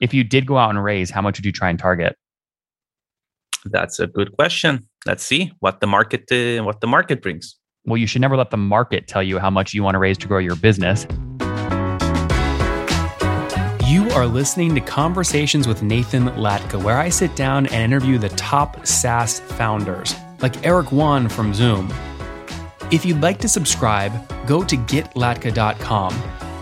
If you did go out and raise, how much would you try and target? That's a good question. Let's see what the market uh, what the market brings. Well, you should never let the market tell you how much you want to raise to grow your business. You are listening to Conversations with Nathan Latka, where I sit down and interview the top SaaS founders, like Eric Yuan from Zoom. If you'd like to subscribe, go to getlatka.com.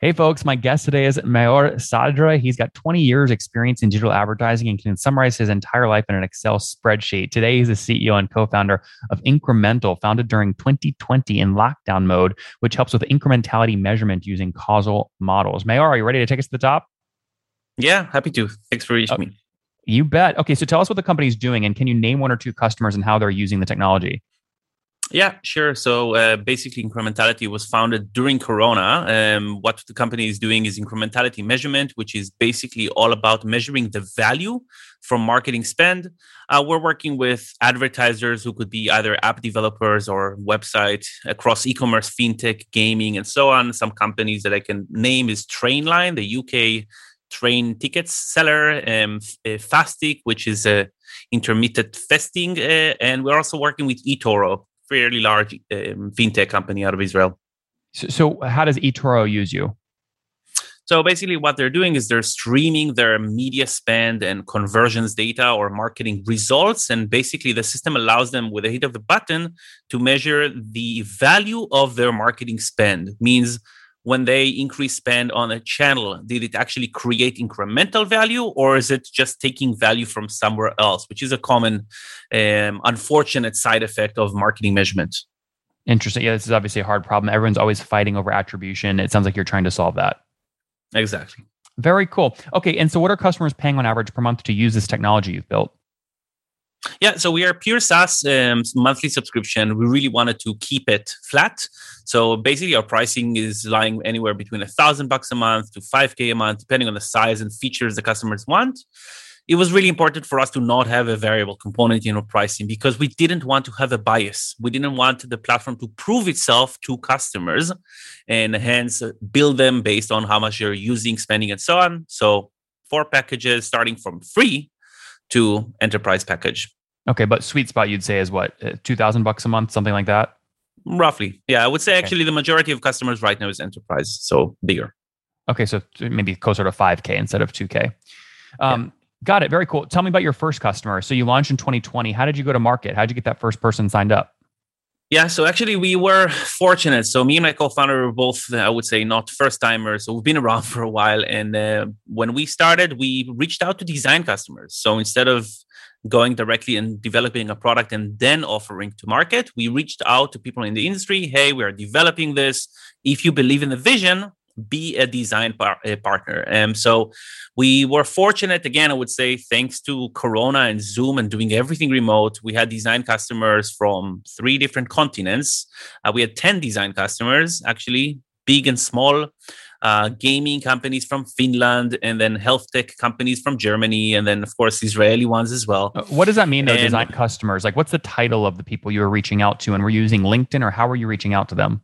Hey, folks, my guest today is Maor Sadra. He's got 20 years experience in digital advertising and can summarize his entire life in an Excel spreadsheet. Today, he's the CEO and co-founder of Incremental, founded during 2020 in lockdown mode, which helps with incrementality measurement using causal models. Maor, are you ready to take us to the top? Yeah, happy to. Thanks for reaching oh, me. You bet. Okay, so tell us what the company's doing and can you name one or two customers and how they're using the technology? Yeah, sure. So uh, basically, incrementality was founded during Corona. Um, what the company is doing is incrementality measurement, which is basically all about measuring the value from marketing spend. Uh, we're working with advertisers who could be either app developers or website across e-commerce, fintech, gaming, and so on. Some companies that I can name is Trainline, the UK train tickets seller, um, uh, Fastic, which is a intermittent fasting, uh, and we're also working with eToro, fairly large um, fintech company out of Israel. So, so, how does eToro use you? So basically, what they're doing is they're streaming their media spend and conversions data or marketing results. And basically, the system allows them, with a hit of the button, to measure the value of their marketing spend. Means when they increase spend on a channel, did it actually create incremental value or is it just taking value from somewhere else, which is a common, um, unfortunate side effect of marketing measurement? Interesting. Yeah, this is obviously a hard problem. Everyone's always fighting over attribution. It sounds like you're trying to solve that. Exactly. Very cool. Okay. And so, what are customers paying on average per month to use this technology you've built? Yeah, so we are pure SaaS um, monthly subscription. We really wanted to keep it flat. So basically, our pricing is lying anywhere between a thousand bucks a month to five k a month, depending on the size and features the customers want. It was really important for us to not have a variable component in our pricing because we didn't want to have a bias. We didn't want the platform to prove itself to customers, and hence build them based on how much you're using, spending, and so on. So four packages starting from free to enterprise package. Okay, but sweet spot you'd say is what uh, two thousand bucks a month, something like that. Roughly, yeah. I would say actually the majority of customers right now is enterprise, so bigger. Okay, so maybe closer to five k instead of two k. Um, yeah. Got it. Very cool. Tell me about your first customer. So you launched in 2020. How did you go to market? How did you get that first person signed up? Yeah, so actually we were fortunate. So me and my co-founder were both, I would say, not first timers. So we've been around for a while, and uh, when we started, we reached out to design customers. So instead of going directly and developing a product and then offering to market, we reached out to people in the industry. Hey, we are developing this. If you believe in the vision, be a design par- a partner. And um, so we were fortunate, again, I would say, thanks to Corona and Zoom and doing everything remote, we had design customers from three different continents. Uh, we had 10 design customers, actually, big and small. Uh, gaming companies from Finland, and then health tech companies from Germany, and then of course Israeli ones as well. Uh, what does that mean? Though, and, design customers, like what's the title of the people you were reaching out to, and were you using LinkedIn, or how were you reaching out to them?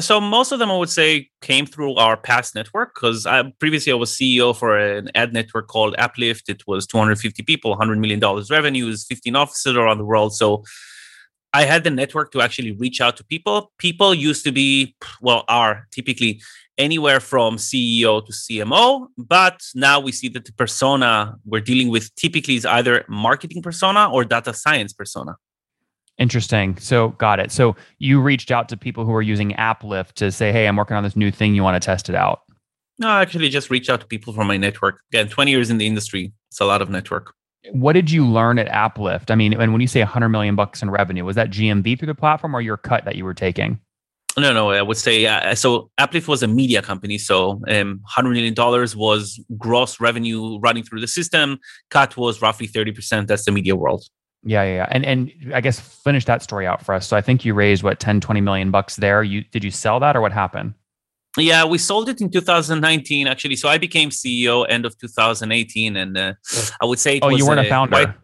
So most of them i would say came through our past network because previously i was ceo for an ad network called Applift it was 250 people 100 million dollars revenues 15 offices around the world. So i had the network to actually reach out to people. People used to be well are typically anywhere from ceo to cmo but now we see that the persona we're dealing with typically is either marketing persona or data science persona Interesting. So, got it. So, you reached out to people who are using Applift to say, "Hey, I'm working on this new thing. You want to test it out?" No, I actually just reached out to people from my network. Again, 20 years in the industry. It's a lot of network. What did you learn at Applift? I mean, and when you say 100 million bucks in revenue, was that GMV through the platform or your cut that you were taking? No, no, I would say uh, so. Applift was a media company, so um, hundred million dollars was gross revenue running through the system. Cut was roughly thirty percent. That's the media world. Yeah, yeah, yeah. And and I guess finish that story out for us. So I think you raised what 10, 20 million bucks there. You did you sell that or what happened? Yeah, we sold it in 2019 actually. So I became CEO end of 2018, and uh, I would say. oh, you weren't a, a founder. Quite,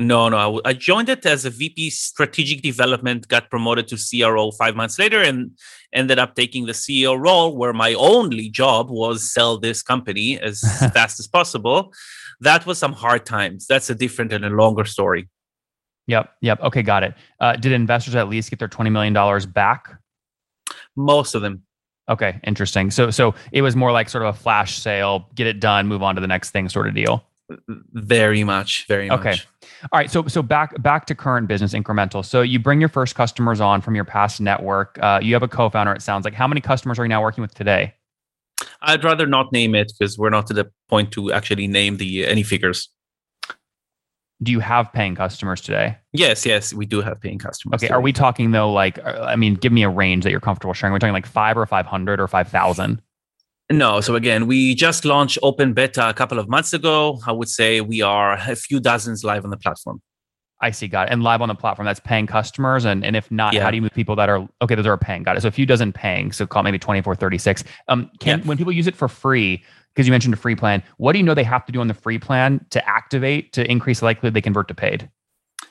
no, no. I joined it as a VP strategic development, got promoted to CRO five months later, and ended up taking the CEO role where my only job was sell this company as fast as possible. That was some hard times. That's a different and a longer story. Yep. Yep. Okay. Got it. Uh, did investors at least get their $20 million back? Most of them. Okay. Interesting. So, so it was more like sort of a flash sale, get it done, move on to the next thing sort of deal. Very much. Very much. Okay. All right. So, so back, back to current business incremental. So you bring your first customers on from your past network. Uh, you have a co-founder. It sounds like how many customers are you now working with today? I'd rather not name it because we're not to the point to actually name the any figures do you have paying customers today? Yes, yes, we do have paying customers. Okay, today. are we talking though? Like, uh, I mean, give me a range that you're comfortable sharing. We're talking like five or five hundred or five thousand. No, so again, we just launched open beta a couple of months ago. I would say we are a few dozens live on the platform. I see, got it. And live on the platform, that's paying customers. And, and if not, yeah. how do you move people that are, okay, those are paying, got it. So a few dozen paying, so call maybe 24, 36. Um, can, yeah. when people use it for free, because you mentioned a free plan. What do you know they have to do on the free plan to activate to increase the likelihood they convert to paid?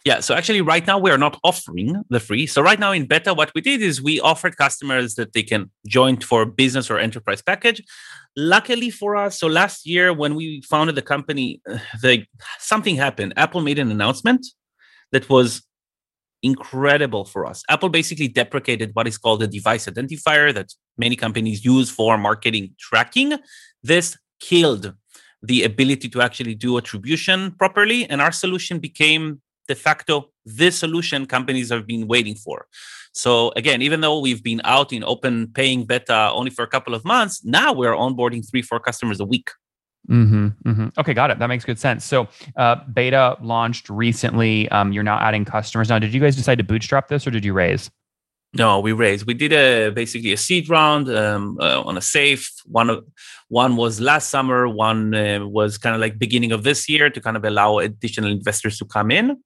Yeah, so actually, right now we are not offering the free. So right now in beta, what we did is we offered customers that they can join for business or enterprise package. Luckily for us, so last year when we founded the company, uh, the something happened. Apple made an announcement that was incredible for us. Apple basically deprecated what is called a device identifier that many companies use for marketing tracking. This killed the ability to actually do attribution properly. And our solution became de facto the solution companies have been waiting for. So again, even though we've been out in open paying beta only for a couple of months, now we're onboarding three, four customers a week. Mm-hmm, mm-hmm. Okay, got it. That makes good sense. So, uh, beta launched recently. Um, you're now adding customers. Now, did you guys decide to bootstrap this, or did you raise? No, we raised. We did a basically a seed round um, uh, on a safe. One of one was last summer. One uh, was kind of like beginning of this year to kind of allow additional investors to come in.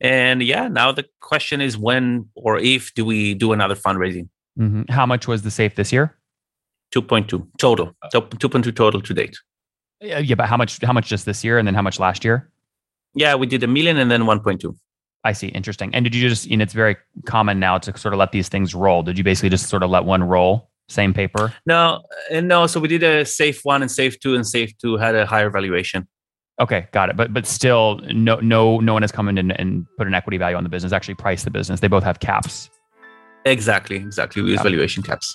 And yeah, now the question is when or if do we do another fundraising? Mm-hmm. How much was the safe this year? Two point two total. Two point two total to date. Yeah, yeah, but how much? How much just this year, and then how much last year? Yeah, we did a million and then one point two. I see. Interesting. And did you just, and it's very common now to sort of let these things roll. Did you basically just sort of let one roll, same paper? No, and uh, no. So we did a safe one and safe two, and safe two had a higher valuation. Okay, got it. But but still, no no no one has come in and, and put an equity value on the business. Actually, price the business. They both have caps. Exactly, exactly. We use valuation caps.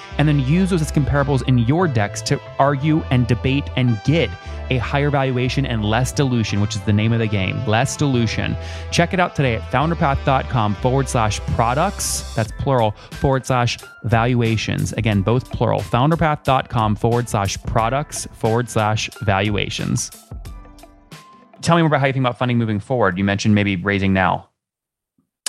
and then use those as comparables in your decks to argue and debate and get a higher valuation and less dilution, which is the name of the game, less dilution. Check it out today at founderpath.com forward slash products, that's plural, forward slash valuations. Again, both plural, founderpath.com forward slash products forward slash valuations. Tell me more about how you think about funding moving forward. You mentioned maybe raising now.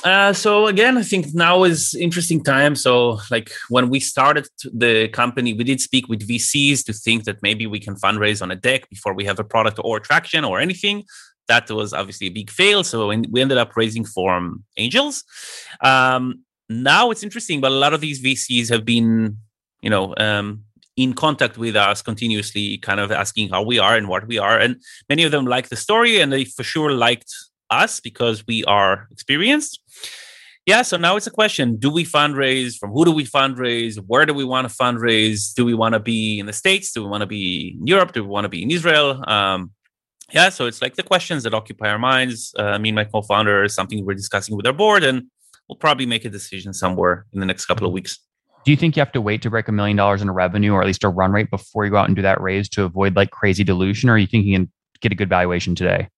Uh, so again, I think now is interesting time. So like when we started the company, we did speak with VCs to think that maybe we can fundraise on a deck before we have a product or traction or anything. That was obviously a big fail. So we ended up raising from angels. Um, now it's interesting, but a lot of these VCs have been, you know, um, in contact with us continuously, kind of asking how we are and what we are. And many of them like the story, and they for sure liked us because we are experienced. Yeah, so now it's a question do we fundraise? From who do we fundraise? Where do we want to fundraise? Do we want to be in the States? Do we want to be in Europe? Do we want to be in Israel? Um, yeah, so it's like the questions that occupy our minds. Uh, me and my co founder is something we're discussing with our board, and we'll probably make a decision somewhere in the next couple of weeks. Do you think you have to wait to break a million dollars in revenue or at least a run rate before you go out and do that raise to avoid like crazy dilution? Or are you thinking in get a good valuation today?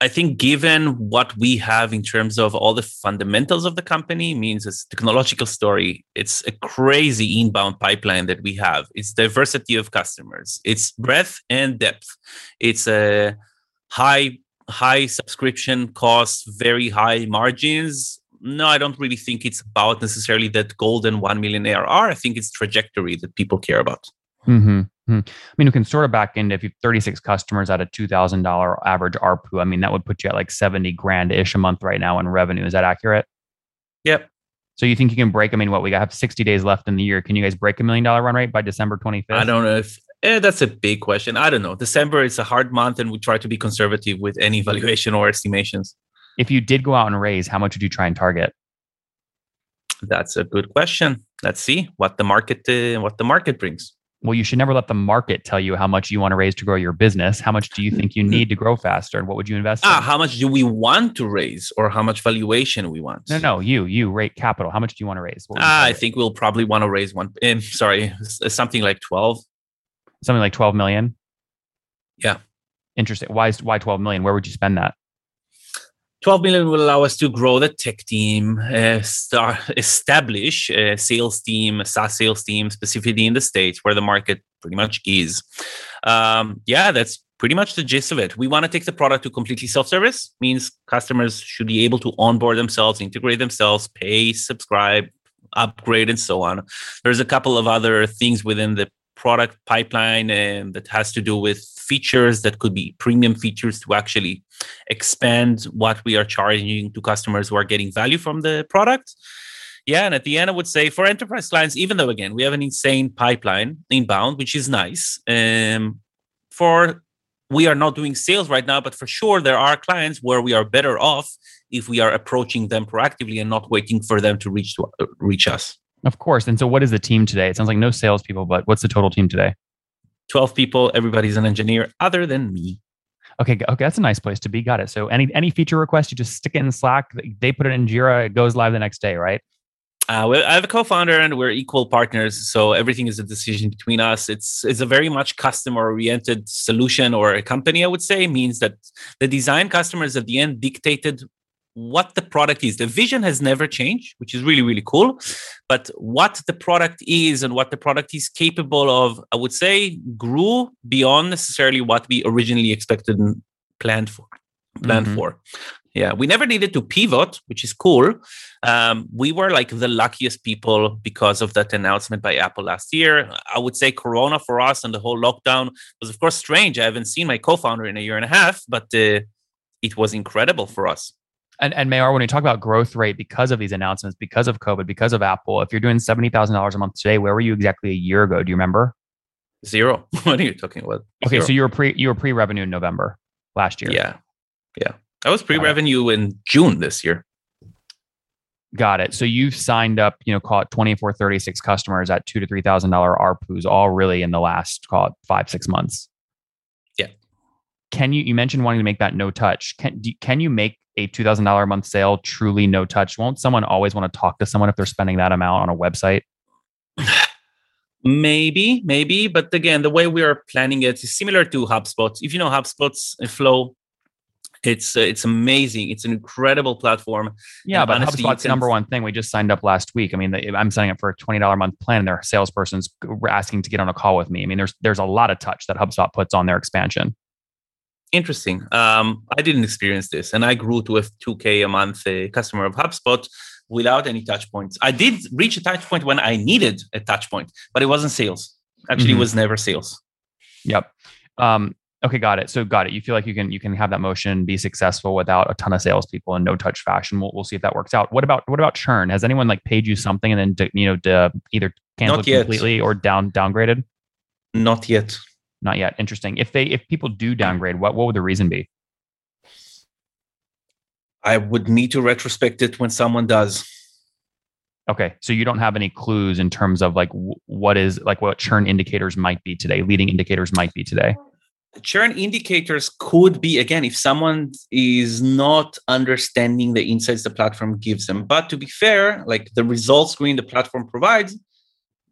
I think given what we have in terms of all the fundamentals of the company means it's technological story. It's a crazy inbound pipeline that we have. It's diversity of customers. It's breadth and depth. It's a high high subscription costs, very high margins. No, I don't really think it's about necessarily that golden 1 million ARR. I think it's trajectory that people care about. Mm-hmm. Hmm. I mean, we can sort of back into if you have 36 customers at a $2,000 average ARPU. I mean, that would put you at like 70 grand ish a month right now in revenue. Is that accurate? Yep. So you think you can break? I mean, what we have 60 days left in the year. Can you guys break a million dollar run rate by December 25th? I don't know if eh, that's a big question. I don't know. December is a hard month, and we try to be conservative with any valuation or estimations. If you did go out and raise, how much would you try and target? That's a good question. Let's see what the market uh, what the market brings well, you should never let the market tell you how much you want to raise to grow your business. How much do you think you need to grow faster? And what would you invest ah, in? How much do we want to raise or how much valuation we want? No, no, you, you rate capital. How much do you want to raise? Ah, I think we'll probably want to raise one. Um, sorry, something like 12. Something like 12 million? Yeah. Interesting. Why, is, why 12 million? Where would you spend that? 12 million will allow us to grow the tech team, uh, start, establish a sales team, a SaaS sales team, specifically in the States where the market pretty much is. Um, yeah, that's pretty much the gist of it. We want to take the product to completely self service, means customers should be able to onboard themselves, integrate themselves, pay, subscribe, upgrade, and so on. There's a couple of other things within the product pipeline and that has to do with features that could be premium features to actually expand what we are charging to customers who are getting value from the product. Yeah, and at the end, I would say for enterprise clients, even though again we have an insane pipeline inbound, which is nice. Um, for we are not doing sales right now, but for sure there are clients where we are better off if we are approaching them proactively and not waiting for them to reach to uh, reach us. Of course. And so, what is the team today? It sounds like no salespeople, but what's the total team today? 12 people. Everybody's an engineer other than me. Okay, okay, that's a nice place to be. Got it. So any any feature request, you just stick it in Slack. They put it in Jira. It goes live the next day, right? Uh, I have a co-founder, and we're equal partners. So everything is a decision between us. It's it's a very much customer-oriented solution or a company. I would say means that the design customers at the end dictated what the product is. The vision has never changed, which is really, really cool. But what the product is and what the product is capable of, I would say, grew beyond necessarily what we originally expected and planned for. Planned mm-hmm. for. Yeah, we never needed to pivot, which is cool. Um, we were like the luckiest people because of that announcement by Apple last year. I would say Corona for us and the whole lockdown was, of course, strange. I haven't seen my co founder in a year and a half, but uh, it was incredible for us. And, and Maor, when you talk about growth rate because of these announcements, because of COVID, because of Apple, if you're doing seventy thousand dollars a month today, where were you exactly a year ago? Do you remember? Zero. what are you talking about? Okay, Zero. so you were pre you were pre revenue in November last year. Yeah, yeah. I was pre revenue in June this year. Got it. So you've signed up, you know, call it 24, 36 customers at two to three thousand dollar ARPUs, all really in the last call it five, six months. Can you you mentioned wanting to make that no touch? Can do, can you make a $2,000 a month sale truly no touch? Won't someone always want to talk to someone if they're spending that amount on a website? Maybe, maybe. But again, the way we are planning it is similar to HubSpot. If you know HubSpot's flow, it's uh, it's amazing. It's an incredible platform. Yeah, and but honestly, HubSpot's can... number one thing. We just signed up last week. I mean, I'm signing up for a twenty dollar a month plan, and their salesperson's asking to get on a call with me. I mean, there's there's a lot of touch that HubSpot puts on their expansion interesting. Um, I didn't experience this, and I grew to a 2K a month uh, customer of HubSpot without any touch points. I did reach a touch point when I needed a touch point, but it wasn't sales. Actually, mm-hmm. it was never sales. Yep. Um, okay, got it. So got it. You feel like you can you can have that motion, be successful without a ton of salespeople in no touch fashion. We'll, we'll see if that works out. What about what about churn? Has anyone like paid you something and then you know to either canceled completely or down downgraded? Not yet. Not yet. Interesting. If they if people do hmm. downgrade, what what would the reason be? I would need to retrospect it when someone does. Okay, so you don't have any clues in terms of like what is like what churn indicators might be today, leading indicators might be today. Churn indicators could be again if someone is not understanding the insights the platform gives them. But to be fair, like the results screen the platform provides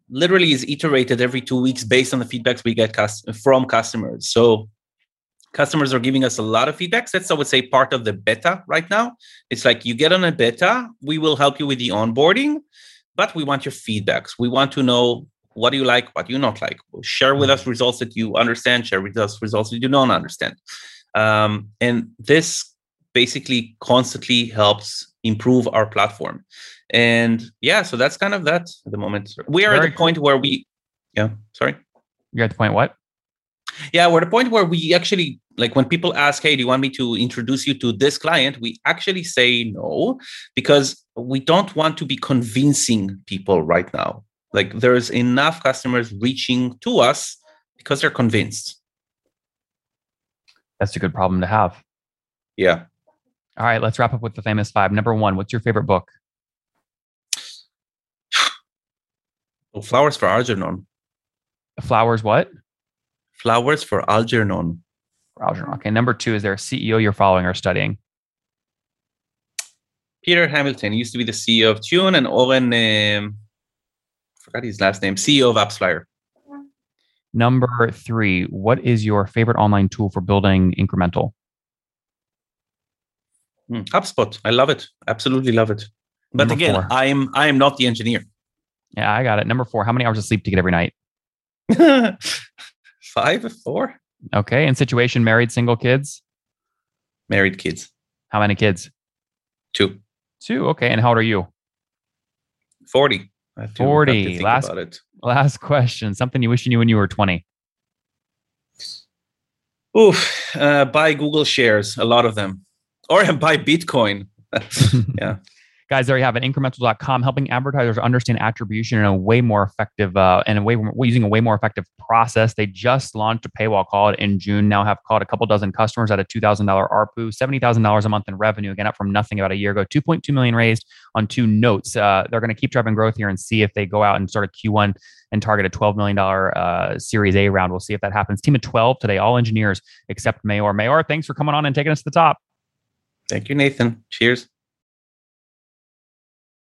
literally is iterated every two weeks based on the feedbacks we get from customers. So customers are giving us a lot of feedbacks. That's, I would say, part of the beta right now. It's like you get on a beta, we will help you with the onboarding, but we want your feedbacks. We want to know what do you like, what do you not like. Share with us results that you understand, share with us results that you don't understand. Um, and this basically constantly helps improve our platform. And yeah, so that's kind of that at the moment. We are Very at the point where we, yeah, sorry. You're at the point what? Yeah, we're at the point where we actually like when people ask, "Hey, do you want me to introduce you to this client?" We actually say no because we don't want to be convincing people right now. Like there's enough customers reaching to us because they're convinced. That's a good problem to have. Yeah. All right, let's wrap up with the famous five. Number one, what's your favorite book? Flowers for Algernon. Flowers what? Flowers for Algernon. For Algernon. Okay. Number two, is there a CEO you're following or studying? Peter Hamilton he used to be the CEO of Tune and Oren, um, forgot his last name, CEO of AppsFlyer. Number three, what is your favorite online tool for building incremental? Hmm, HubSpot. I love it. Absolutely love it. But Number again, four. I am I am not the engineer. Yeah, I got it. Number four, how many hours of sleep do you get every night? Five, four. Okay. And situation, married, single, kids? Married kids. How many kids? Two. Two. Okay. And how old are you? 40. 40. Last, last question. Something you wish you knew when you were 20. Oof. Uh, buy Google shares, a lot of them. Or buy Bitcoin. yeah guys, there you have it. Incremental.com helping advertisers understand attribution in a way more effective uh, and a way using a way more effective process. They just launched a paywall call in June. Now have called a couple dozen customers at a two thousand dollar ARPU, seventy thousand dollars a month in revenue. Again, up from nothing about a year ago. Two point two million raised on two notes. Uh, they're going to keep driving growth here and see if they go out and start of Q1 and target a $12 million uh, Series A round. We'll see if that happens. Team of 12 today, all engineers except Maor. Maor, thanks for coming on and taking us to the top. Thank you, Nathan. Cheers.